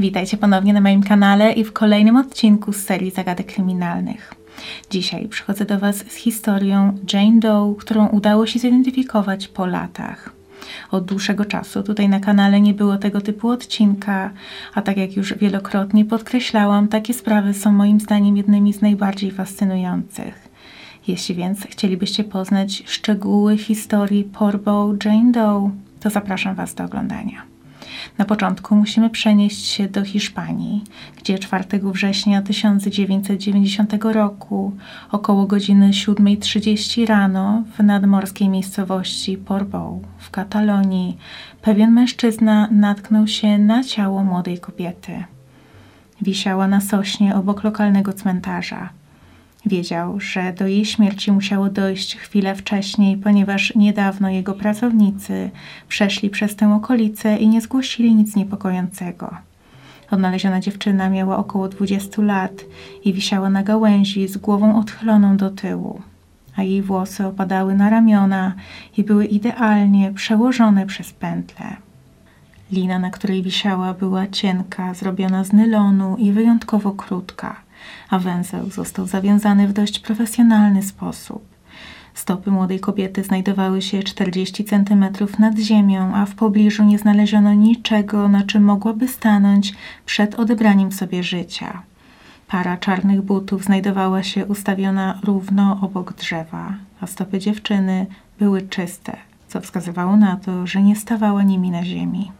Witajcie ponownie na moim kanale i w kolejnym odcinku z serii zagadek kryminalnych. Dzisiaj przychodzę do Was z historią Jane Doe, którą udało się zidentyfikować po latach. Od dłuższego czasu tutaj na kanale nie było tego typu odcinka, a tak jak już wielokrotnie podkreślałam, takie sprawy są moim zdaniem jednymi z najbardziej fascynujących. Jeśli więc chcielibyście poznać szczegóły historii Porbo Jane Doe, to zapraszam Was do oglądania. Na początku musimy przenieść się do Hiszpanii, gdzie 4 września 1990 roku, około godziny 7.30 rano, w nadmorskiej miejscowości Portbou w Katalonii, pewien mężczyzna natknął się na ciało młodej kobiety. Wisiała na sośnie obok lokalnego cmentarza. Wiedział, że do jej śmierci musiało dojść chwilę wcześniej, ponieważ niedawno jego pracownicy przeszli przez tę okolicę i nie zgłosili nic niepokojącego. Odnaleziona dziewczyna miała około 20 lat i wisiała na gałęzi z głową odchyloną do tyłu, a jej włosy opadały na ramiona i były idealnie przełożone przez pętle. Lina, na której wisiała, była cienka, zrobiona z nylonu i wyjątkowo krótka – a węzeł został zawiązany w dość profesjonalny sposób. Stopy młodej kobiety znajdowały się 40 cm nad ziemią, a w pobliżu nie znaleziono niczego, na czym mogłaby stanąć przed odebraniem sobie życia. Para czarnych butów znajdowała się ustawiona równo obok drzewa, a stopy dziewczyny były czyste, co wskazywało na to, że nie stawała nimi na ziemi.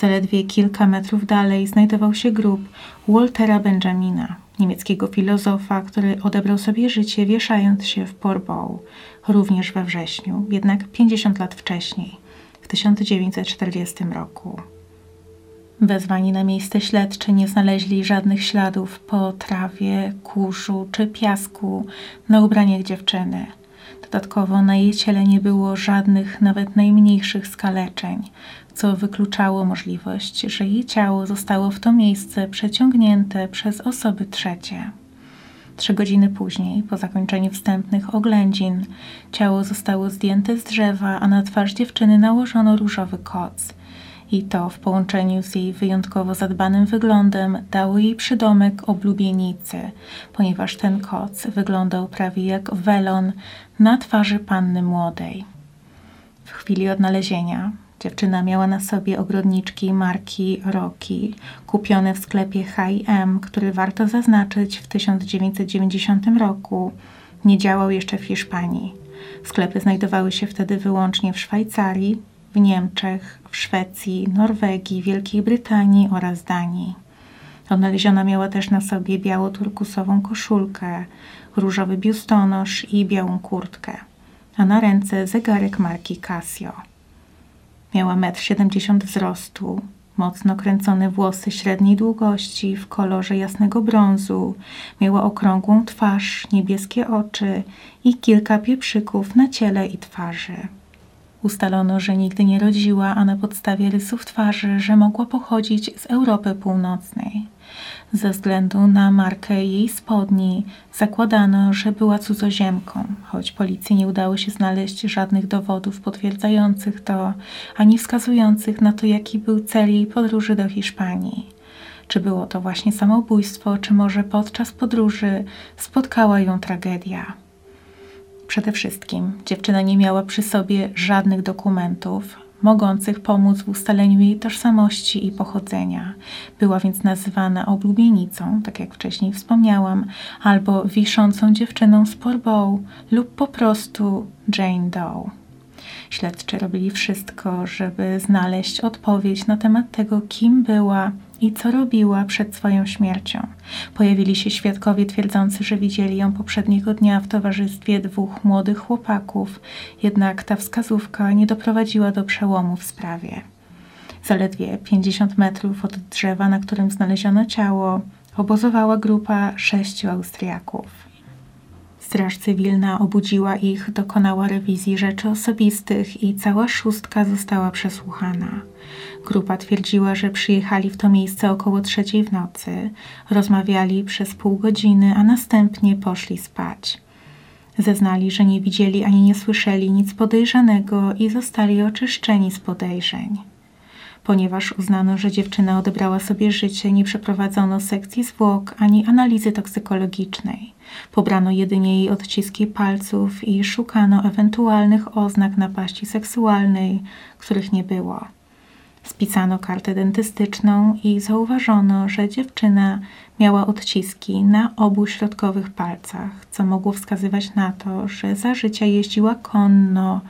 Zaledwie kilka metrów dalej znajdował się grób Waltera Benjamina, niemieckiego filozofa, który odebrał sobie życie wieszając się w Portbou, również we wrześniu, jednak 50 lat wcześniej, w 1940 roku. Wezwani na miejsce śledczy nie znaleźli żadnych śladów po trawie, kurzu czy piasku na ubraniach dziewczyny. Dodatkowo na jej ciele nie było żadnych, nawet najmniejszych skaleczeń, co wykluczało możliwość, że jej ciało zostało w to miejsce przeciągnięte przez osoby trzecie. Trzy godziny później, po zakończeniu wstępnych oględzin, ciało zostało zdjęte z drzewa, a na twarz dziewczyny nałożono różowy koc. I to w połączeniu z jej wyjątkowo zadbanym wyglądem dało jej przydomek oblubienicy, ponieważ ten koc wyglądał prawie jak welon na twarzy panny młodej. W chwili odnalezienia Dziewczyna miała na sobie ogrodniczki marki Rocky, kupione w sklepie H&M, który warto zaznaczyć w 1990 roku nie działał jeszcze w Hiszpanii. Sklepy znajdowały się wtedy wyłącznie w Szwajcarii, w Niemczech, w Szwecji, Norwegii, Wielkiej Brytanii oraz Danii. Odnaleziona miała też na sobie biało-turkusową koszulkę, różowy biustonosz i białą kurtkę, a na ręce zegarek marki Casio. Miała 1,70 m wzrostu, mocno kręcone włosy średniej długości w kolorze jasnego brązu, miała okrągłą twarz, niebieskie oczy i kilka pieprzyków na ciele i twarzy. Ustalono, że nigdy nie rodziła, a na podstawie rysów twarzy, że mogła pochodzić z Europy Północnej. Ze względu na markę jej spodni zakładano, że była cudzoziemką, choć policji nie udało się znaleźć żadnych dowodów potwierdzających to, ani wskazujących na to, jaki był cel jej podróży do Hiszpanii. Czy było to właśnie samobójstwo, czy może podczas podróży spotkała ją tragedia. Przede wszystkim dziewczyna nie miała przy sobie żadnych dokumentów, mogących pomóc w ustaleniu jej tożsamości i pochodzenia. Była więc nazywana oblubienicą, tak jak wcześniej wspomniałam, albo wiszącą dziewczyną z Porbow lub po prostu Jane Doe. Śledczy robili wszystko, żeby znaleźć odpowiedź na temat tego, kim była i co robiła przed swoją śmiercią. Pojawili się świadkowie twierdzący, że widzieli ją poprzedniego dnia w towarzystwie dwóch młodych chłopaków, jednak ta wskazówka nie doprowadziła do przełomu w sprawie. Zaledwie 50 metrów od drzewa, na którym znaleziono ciało, obozowała grupa sześciu Austriaków. Straż cywilna obudziła ich, dokonała rewizji rzeczy osobistych i cała szóstka została przesłuchana. Grupa twierdziła, że przyjechali w to miejsce około trzeciej w nocy, rozmawiali przez pół godziny, a następnie poszli spać. Zeznali, że nie widzieli ani nie słyszeli nic podejrzanego i zostali oczyszczeni z podejrzeń. Ponieważ uznano, że dziewczyna odebrała sobie życie, nie przeprowadzono sekcji zwłok ani analizy toksykologicznej. Pobrano jedynie jej odciski palców i szukano ewentualnych oznak napaści seksualnej, których nie było. Spisano kartę dentystyczną i zauważono, że dziewczyna miała odciski na obu środkowych palcach, co mogło wskazywać na to, że za życia jeździła konno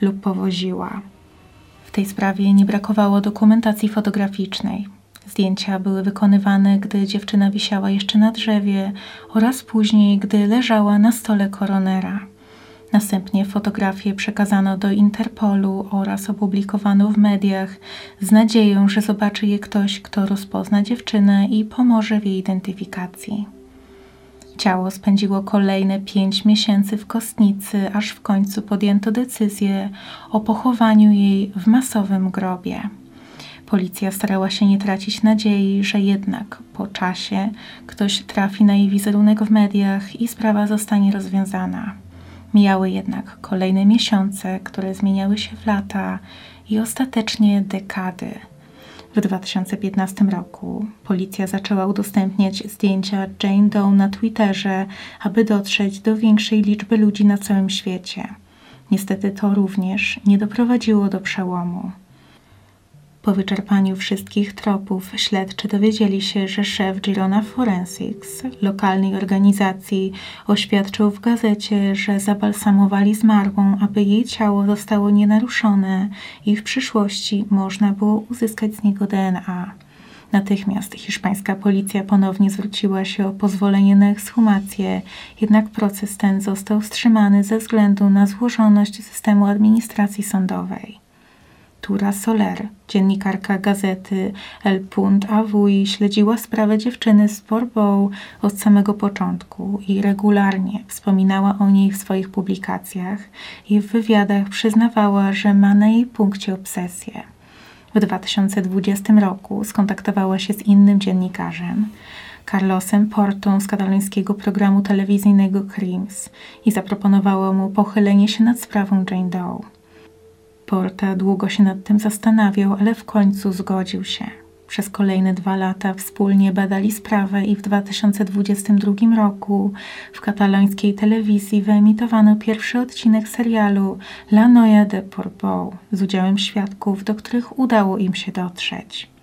lub powoziła. W tej sprawie nie brakowało dokumentacji fotograficznej. Zdjęcia były wykonywane, gdy dziewczyna wisiała jeszcze na drzewie oraz później, gdy leżała na stole koronera. Następnie fotografie przekazano do Interpolu oraz opublikowano w mediach z nadzieją, że zobaczy je ktoś, kto rozpozna dziewczynę i pomoże w jej identyfikacji. Ciało spędziło kolejne pięć miesięcy w kostnicy, aż w końcu podjęto decyzję o pochowaniu jej w masowym grobie. Policja starała się nie tracić nadziei, że jednak po czasie ktoś trafi na jej wizerunek w mediach i sprawa zostanie rozwiązana. Mijały jednak kolejne miesiące, które zmieniały się w lata i ostatecznie dekady. W 2015 roku policja zaczęła udostępniać zdjęcia Jane Doe na Twitterze, aby dotrzeć do większej liczby ludzi na całym świecie. Niestety to również nie doprowadziło do przełomu. Po wyczerpaniu wszystkich tropów śledczy dowiedzieli się, że szef Girona Forensics, lokalnej organizacji, oświadczył w gazecie, że zabalsamowali zmarłą, aby jej ciało zostało nienaruszone i w przyszłości można było uzyskać z niego DNA. Natychmiast hiszpańska policja ponownie zwróciła się o pozwolenie na ekshumację, jednak proces ten został wstrzymany ze względu na złożoność systemu administracji sądowej. Tura Soler, dziennikarka gazety El Punt Avui, śledziła sprawę dziewczyny z Bordeaux od samego początku i regularnie wspominała o niej w swoich publikacjach i w wywiadach przyznawała, że ma na jej punkcie obsesję. W 2020 roku skontaktowała się z innym dziennikarzem, Carlosem Portą z katalońskiego programu telewizyjnego Crims i zaproponowała mu pochylenie się nad sprawą Jane Doe. Porta długo się nad tym zastanawiał, ale w końcu zgodził się. Przez kolejne dwa lata wspólnie badali sprawę i w 2022 roku w katalońskiej telewizji wyemitowano pierwszy odcinek serialu La Noia de Portbou z udziałem świadków, do których udało im się dotrzeć.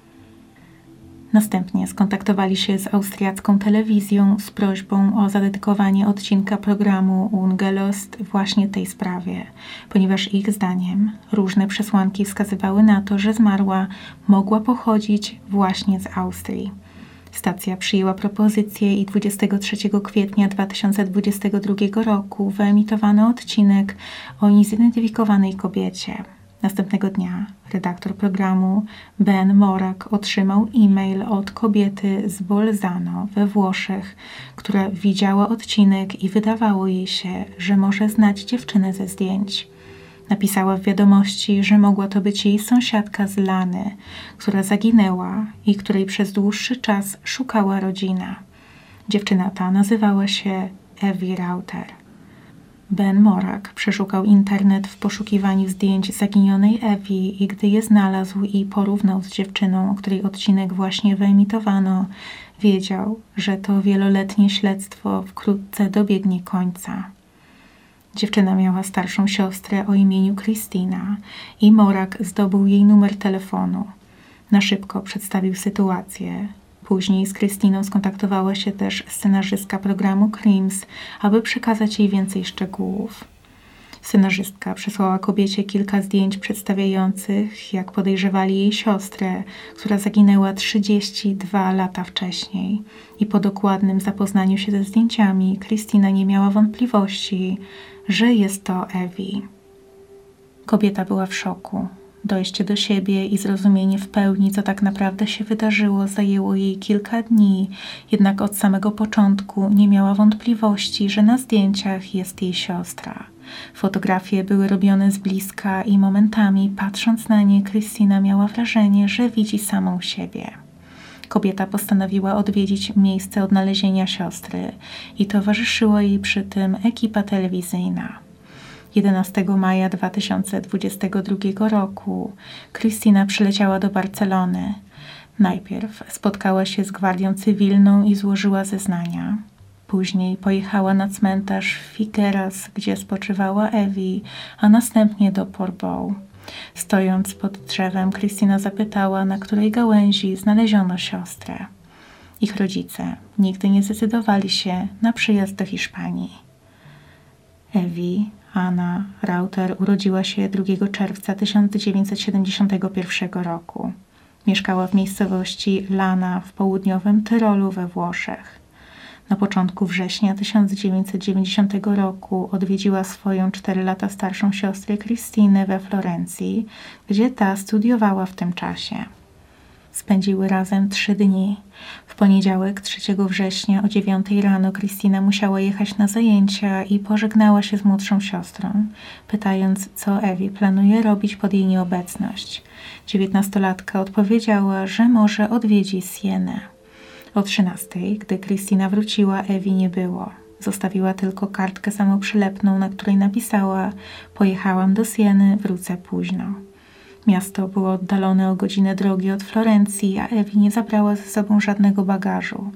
Następnie skontaktowali się z austriacką telewizją z prośbą o zadedykowanie odcinka programu Ungelost właśnie tej sprawie, ponieważ ich zdaniem różne przesłanki wskazywały na to, że zmarła mogła pochodzić właśnie z Austrii. Stacja przyjęła propozycję i 23 kwietnia 2022 roku wyemitowano odcinek o niezidentyfikowanej kobiecie. Następnego dnia redaktor programu Ben Morak otrzymał e-mail od kobiety z Bolzano we Włoszech, która widziała odcinek i wydawało jej się, że może znać dziewczynę ze zdjęć. Napisała w wiadomości, że mogła to być jej sąsiadka z Lany, która zaginęła i której przez dłuższy czas szukała rodzina. Dziewczyna ta nazywała się Evi Rauter. Ben Morak przeszukał internet w poszukiwaniu zdjęć zaginionej Ewi i gdy je znalazł i porównał z dziewczyną, której odcinek właśnie wyemitowano, wiedział, że to wieloletnie śledztwo wkrótce dobiegnie końca. Dziewczyna miała starszą siostrę o imieniu Christina i Morak zdobył jej numer telefonu. Na szybko przedstawił sytuację, Później z Krystyną skontaktowała się też scenarzystka programu Crims, aby przekazać jej więcej szczegółów. Scenarzystka przesłała kobiecie kilka zdjęć przedstawiających, jak podejrzewali jej siostrę, która zaginęła 32 lata wcześniej. I po dokładnym zapoznaniu się ze zdjęciami, Krystyna nie miała wątpliwości, że jest to Ewi. Kobieta była w szoku. Dojście do siebie i zrozumienie w pełni, co tak naprawdę się wydarzyło, zajęło jej kilka dni, jednak od samego początku nie miała wątpliwości, że na zdjęciach jest jej siostra. Fotografie były robione z bliska i momentami, patrząc na nie, Krystyna miała wrażenie, że widzi samą siebie. Kobieta postanowiła odwiedzić miejsce odnalezienia siostry i towarzyszyła jej przy tym ekipa telewizyjna. 11 maja 2022 roku Krystyna przyleciała do Barcelony. Najpierw spotkała się z gwardią cywilną i złożyła zeznania. Później pojechała na cmentarz Figueras, gdzie spoczywała Ewi, a następnie do Portbou. Stojąc pod drzewem, Krystyna zapytała, na której gałęzi znaleziono siostrę. Ich rodzice nigdy nie zdecydowali się na przyjazd do Hiszpanii. Ewi Anna Rauter urodziła się 2 czerwca 1971 roku. Mieszkała w miejscowości Lana w południowym Tyrolu we Włoszech. Na początku września 1990 roku odwiedziła swoją 4 lata starszą siostrę Christinę we Florencji, gdzie ta studiowała w tym czasie. Spędziły razem trzy dni. W poniedziałek 3 września o 9 rano Kristina musiała jechać na zajęcia i pożegnała się z młodszą siostrą, pytając, co Ewi planuje robić pod jej nieobecność. Dziewiętnastolatka odpowiedziała, że może odwiedzi Sienę. O 13, gdy Kristina wróciła, Ewi nie było. Zostawiła tylko kartkę samoprzylepną, na której napisała: Pojechałam do Sieny, wrócę późno. Miasto było oddalone o godzinę drogi od Florencji, a Ewi nie zabrała ze sobą żadnego bagażu.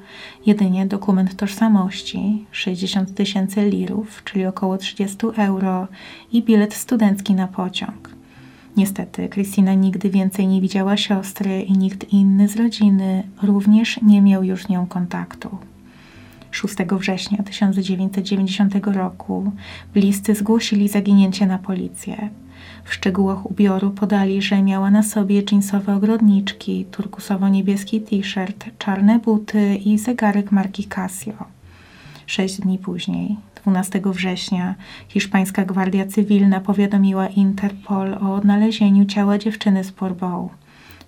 Jedynie dokument tożsamości, 60 tysięcy lirów, czyli około 30 euro i bilet studencki na pociąg. Niestety, Krystyna nigdy więcej nie widziała siostry i nikt inny z rodziny również nie miał już z nią kontaktu. 6 września 1990 roku bliscy zgłosili zaginięcie na policję. W szczegółach ubioru podali, że miała na sobie dżinsowe ogrodniczki, turkusowo-niebieski t-shirt, czarne buty i zegarek marki Casio. Sześć dni później, 12 września, hiszpańska gwardia cywilna powiadomiła Interpol o odnalezieniu ciała dziewczyny z Portbou.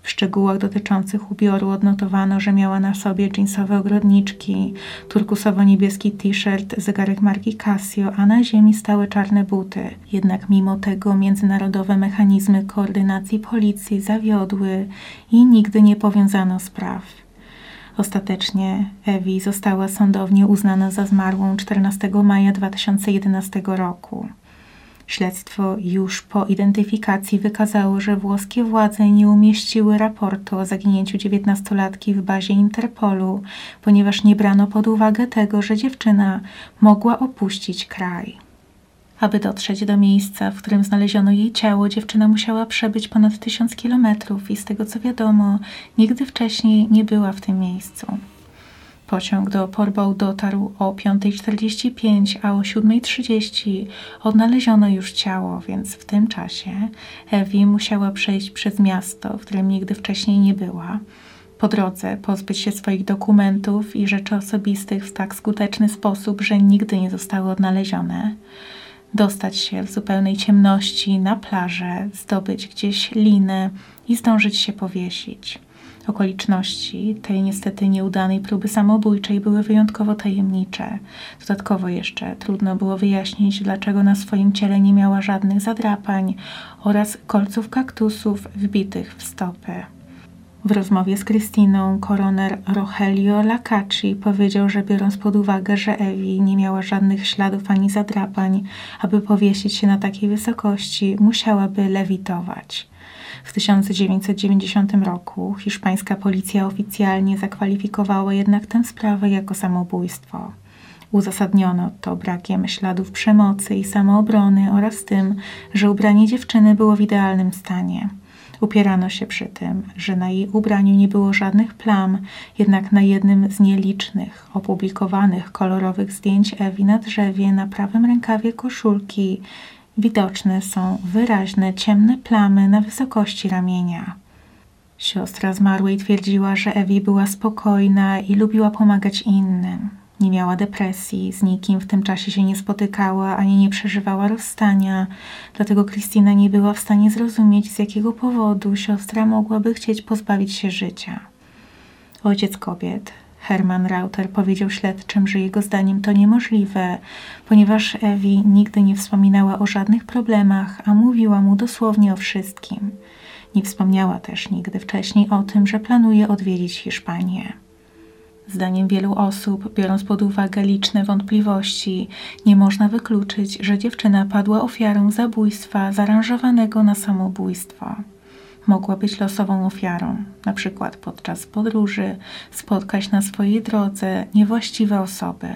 W szczegółach dotyczących ubioru odnotowano, że miała na sobie jeansowe ogrodniczki, turkusowo-niebieski t-shirt, zegarek marki Casio, a na ziemi stały czarne buty. Jednak mimo tego międzynarodowe mechanizmy koordynacji policji zawiodły i nigdy nie powiązano spraw. Ostatecznie Ewi została sądownie uznana za zmarłą 14 maja 2011 roku. Śledztwo już po identyfikacji wykazało, że włoskie władze nie umieściły raportu o zaginięciu dziewiętnastolatki w bazie Interpolu, ponieważ nie brano pod uwagę tego, że dziewczyna mogła opuścić kraj. Aby dotrzeć do miejsca, w którym znaleziono jej ciało, dziewczyna musiała przebyć ponad tysiąc kilometrów i z tego co wiadomo, nigdy wcześniej nie była w tym miejscu. Pociąg do Portbou dotarł o 5.45, a o 7.30 odnaleziono już ciało, więc w tym czasie Ewi musiała przejść przez miasto, w którym nigdy wcześniej nie była. Po drodze pozbyć się swoich dokumentów i rzeczy osobistych w tak skuteczny sposób, że nigdy nie zostały odnalezione. Dostać się w zupełnej ciemności na plażę, zdobyć gdzieś linę i zdążyć się powiesić. Okoliczności tej niestety nieudanej próby samobójczej były wyjątkowo tajemnicze. Dodatkowo jeszcze trudno było wyjaśnić, dlaczego na swoim ciele nie miała żadnych zadrapań oraz kolców kaktusów wbitych w stopy. W rozmowie z Krystyną koroner Rogelio Lacacci powiedział, że biorąc pod uwagę, że Ewi nie miała żadnych śladów ani zadrapań, aby powiesić się na takiej wysokości, musiałaby lewitować. W 1990 roku hiszpańska policja oficjalnie zakwalifikowała jednak tę sprawę jako samobójstwo. Uzasadniono to brakiem śladów przemocy i samoobrony oraz tym, że ubranie dziewczyny było w idealnym stanie. Upierano się przy tym, że na jej ubraniu nie było żadnych plam, jednak na jednym z nielicznych, opublikowanych kolorowych zdjęć Ewi na drzewie na prawym rękawie koszulki Widoczne są wyraźne ciemne plamy na wysokości ramienia. Siostra zmarłej twierdziła, że Ewi była spokojna i lubiła pomagać innym. Nie miała depresji, z nikim w tym czasie się nie spotykała ani nie przeżywała rozstania, dlatego Kristina nie była w stanie zrozumieć, z jakiego powodu siostra mogłaby chcieć pozbawić się życia. Ojciec kobiet, Herman Rauter powiedział śledczym, że jego zdaniem to niemożliwe, ponieważ Ewi nigdy nie wspominała o żadnych problemach, a mówiła mu dosłownie o wszystkim. Nie wspomniała też nigdy wcześniej o tym, że planuje odwiedzić Hiszpanię. Zdaniem wielu osób, biorąc pod uwagę liczne wątpliwości, nie można wykluczyć, że dziewczyna padła ofiarą zabójstwa zaaranżowanego na samobójstwo. Mogła być losową ofiarą, na przykład podczas podróży spotkać na swojej drodze niewłaściwe osoby,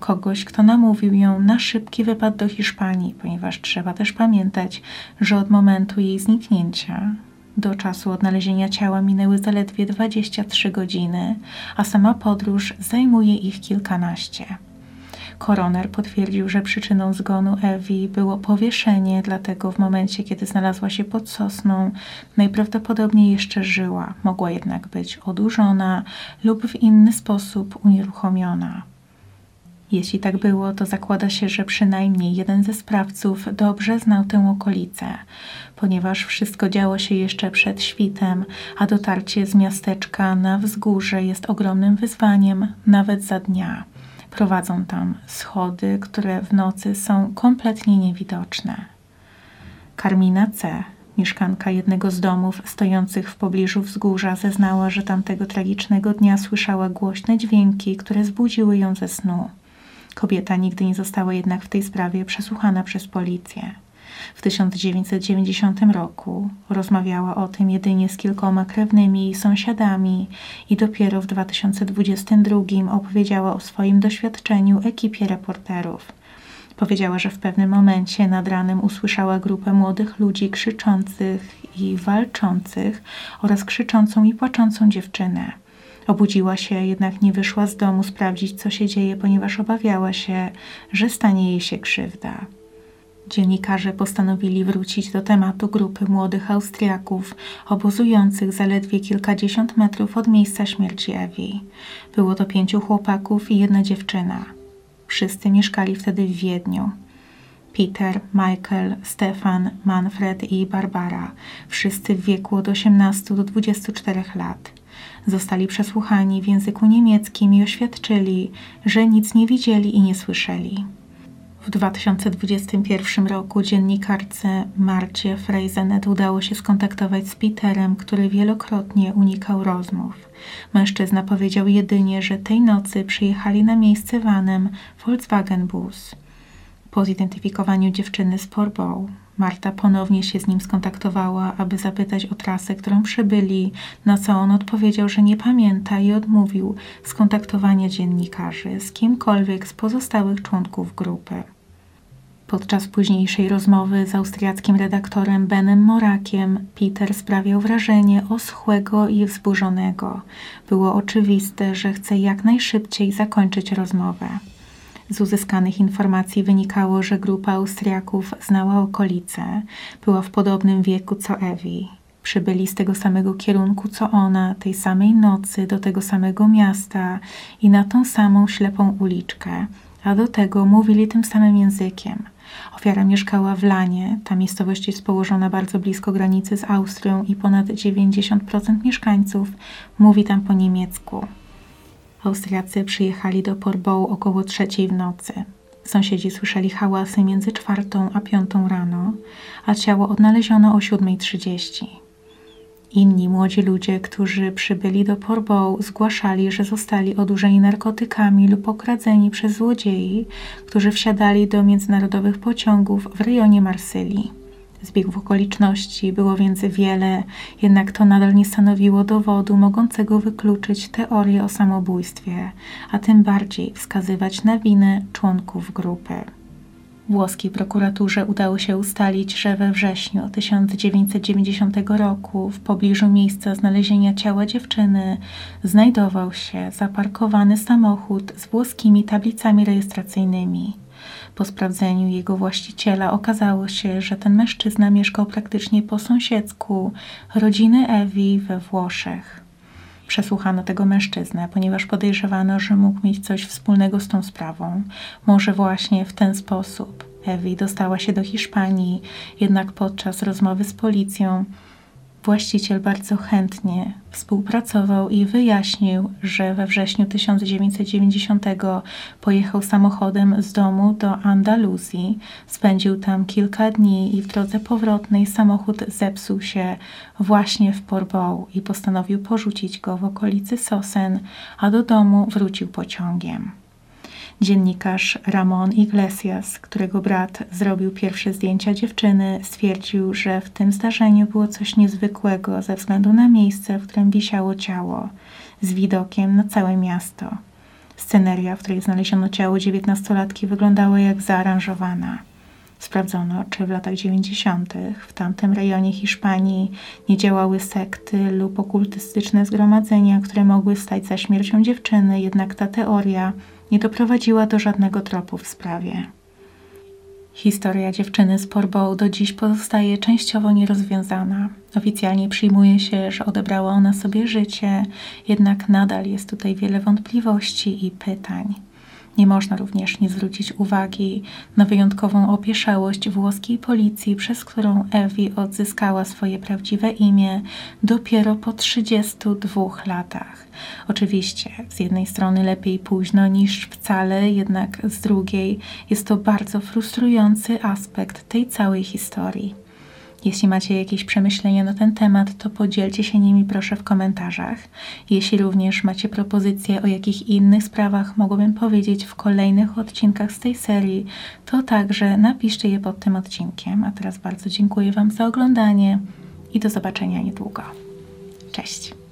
kogoś, kto namówił ją na szybki wypad do Hiszpanii, ponieważ trzeba też pamiętać, że od momentu jej zniknięcia do czasu odnalezienia ciała minęły zaledwie 23 godziny, a sama podróż zajmuje ich kilkanaście. Koroner potwierdził, że przyczyną zgonu Ewi było powieszenie, dlatego w momencie, kiedy znalazła się pod sosną, najprawdopodobniej jeszcze żyła, mogła jednak być odurzona lub w inny sposób unieruchomiona. Jeśli tak było, to zakłada się, że przynajmniej jeden ze sprawców dobrze znał tę okolicę, ponieważ wszystko działo się jeszcze przed świtem, a dotarcie z miasteczka na wzgórze jest ogromnym wyzwaniem nawet za dnia. Prowadzą tam schody, które w nocy są kompletnie niewidoczne. Karmina C., mieszkanka jednego z domów stojących w pobliżu wzgórza, zeznała, że tamtego tragicznego dnia słyszała głośne dźwięki, które zbudziły ją ze snu. Kobieta nigdy nie została jednak w tej sprawie przesłuchana przez policję. W 1990 roku rozmawiała o tym jedynie z kilkoma krewnymi jej sąsiadami i dopiero w 2022 opowiedziała o swoim doświadczeniu ekipie reporterów. Powiedziała, że w pewnym momencie nad ranem usłyszała grupę młodych ludzi krzyczących i walczących oraz krzyczącą i płaczącą dziewczynę. Obudziła się, jednak nie wyszła z domu sprawdzić, co się dzieje, ponieważ obawiała się, że stanie jej się krzywda. Dziennikarze postanowili wrócić do tematu grupy młodych Austriaków obozujących zaledwie kilkadziesiąt metrów od miejsca śmierci Ewi. Było to pięciu chłopaków i jedna dziewczyna. Wszyscy mieszkali wtedy w Wiedniu. Peter, Michael, Stefan, Manfred i Barbara, wszyscy w wieku od 18 do 24 lat. Zostali przesłuchani w języku niemieckim i oświadczyli, że nic nie widzieli i nie słyszeli. W 2021 roku dziennikarce Marcie Freisenet udało się skontaktować z Peterem, który wielokrotnie unikał rozmów. Mężczyzna powiedział jedynie, że tej nocy przyjechali na miejsce vanem Volkswagen Bus. Po zidentyfikowaniu dziewczyny z Porbow, Marta ponownie się z nim skontaktowała, aby zapytać o trasę, którą przybyli, na co on odpowiedział, że nie pamięta i odmówił skontaktowania dziennikarzy z kimkolwiek z pozostałych członków grupy. Podczas późniejszej rozmowy z austriackim redaktorem Benem Morakiem Peter sprawiał wrażenie oschłego i wzburzonego. Było oczywiste, że chce jak najszybciej zakończyć rozmowę. Z uzyskanych informacji wynikało, że grupa Austriaków znała okolice, była w podobnym wieku co Ewi. Przybyli z tego samego kierunku co ona, tej samej nocy, do tego samego miasta i na tą samą ślepą uliczkę, a do tego mówili tym samym językiem. Ofiara mieszkała w Lanie. Ta miejscowość jest położona bardzo blisko granicy z Austrią i ponad 90% mieszkańców mówi tam po niemiecku. Austriacy przyjechali do Porboł około trzeciej w nocy. Sąsiedzi słyszeli hałasy między czwartą a piątą rano, a ciało odnaleziono o 7.30. Inni młodzi ludzie, którzy przybyli do Porboł, zgłaszali, że zostali odurzeni narkotykami lub okradzeni przez złodziei, którzy wsiadali do międzynarodowych pociągów w rejonie Marsylii. Zbiegów okoliczności było więc wiele, jednak to nadal nie stanowiło dowodu mogącego wykluczyć teorię o samobójstwie, a tym bardziej wskazywać na winę członków grupy. Włoskiej prokuraturze udało się ustalić, że we wrześniu 1990 roku w pobliżu miejsca znalezienia ciała dziewczyny znajdował się zaparkowany samochód z włoskimi tablicami rejestracyjnymi. Po sprawdzeniu jego właściciela okazało się, że ten mężczyzna mieszkał praktycznie po sąsiedzku rodziny Ewi we Włoszech. Przesłuchano tego mężczyznę, ponieważ podejrzewano, że mógł mieć coś wspólnego z tą sprawą. Może właśnie w ten sposób Ewi dostała się do Hiszpanii, jednak podczas rozmowy z policją Właściciel bardzo chętnie współpracował i wyjaśnił, że we wrześniu 1990 pojechał samochodem z domu do Andaluzji. Spędził tam kilka dni i w drodze powrotnej samochód zepsuł się właśnie w Portbou i postanowił porzucić go w okolicy Sosen, a do domu wrócił pociągiem. Dziennikarz Ramon Iglesias, którego brat zrobił pierwsze zdjęcia dziewczyny, stwierdził, że w tym zdarzeniu było coś niezwykłego ze względu na miejsce, w którym wisiało ciało, z widokiem na całe miasto. Sceneria, w której znaleziono ciało dziewiętnastolatki, wyglądała jak zaaranżowana. Sprawdzono, czy w latach 90. w tamtym rejonie Hiszpanii nie działały sekty lub okultystyczne zgromadzenia, które mogły stać za śmiercią dziewczyny, jednak ta teoria nie doprowadziła do żadnego tropu w sprawie. Historia dziewczyny z Porbą do dziś pozostaje częściowo nierozwiązana. Oficjalnie przyjmuje się, że odebrała ona sobie życie, jednak nadal jest tutaj wiele wątpliwości i pytań. Nie można również nie zwrócić uwagi na wyjątkową opieszałość włoskiej policji, przez którą Ewi odzyskała swoje prawdziwe imię dopiero po 32 latach. Oczywiście, z jednej strony lepiej późno niż wcale, jednak z drugiej jest to bardzo frustrujący aspekt tej całej historii. Jeśli macie jakieś przemyślenia na ten temat, to podzielcie się nimi proszę w komentarzach. Jeśli również macie propozycje, o jakich innych sprawach mogłabym powiedzieć w kolejnych odcinkach z tej serii, to także napiszcie je pod tym odcinkiem. A teraz bardzo dziękuję Wam za oglądanie i do zobaczenia niedługo. Cześć!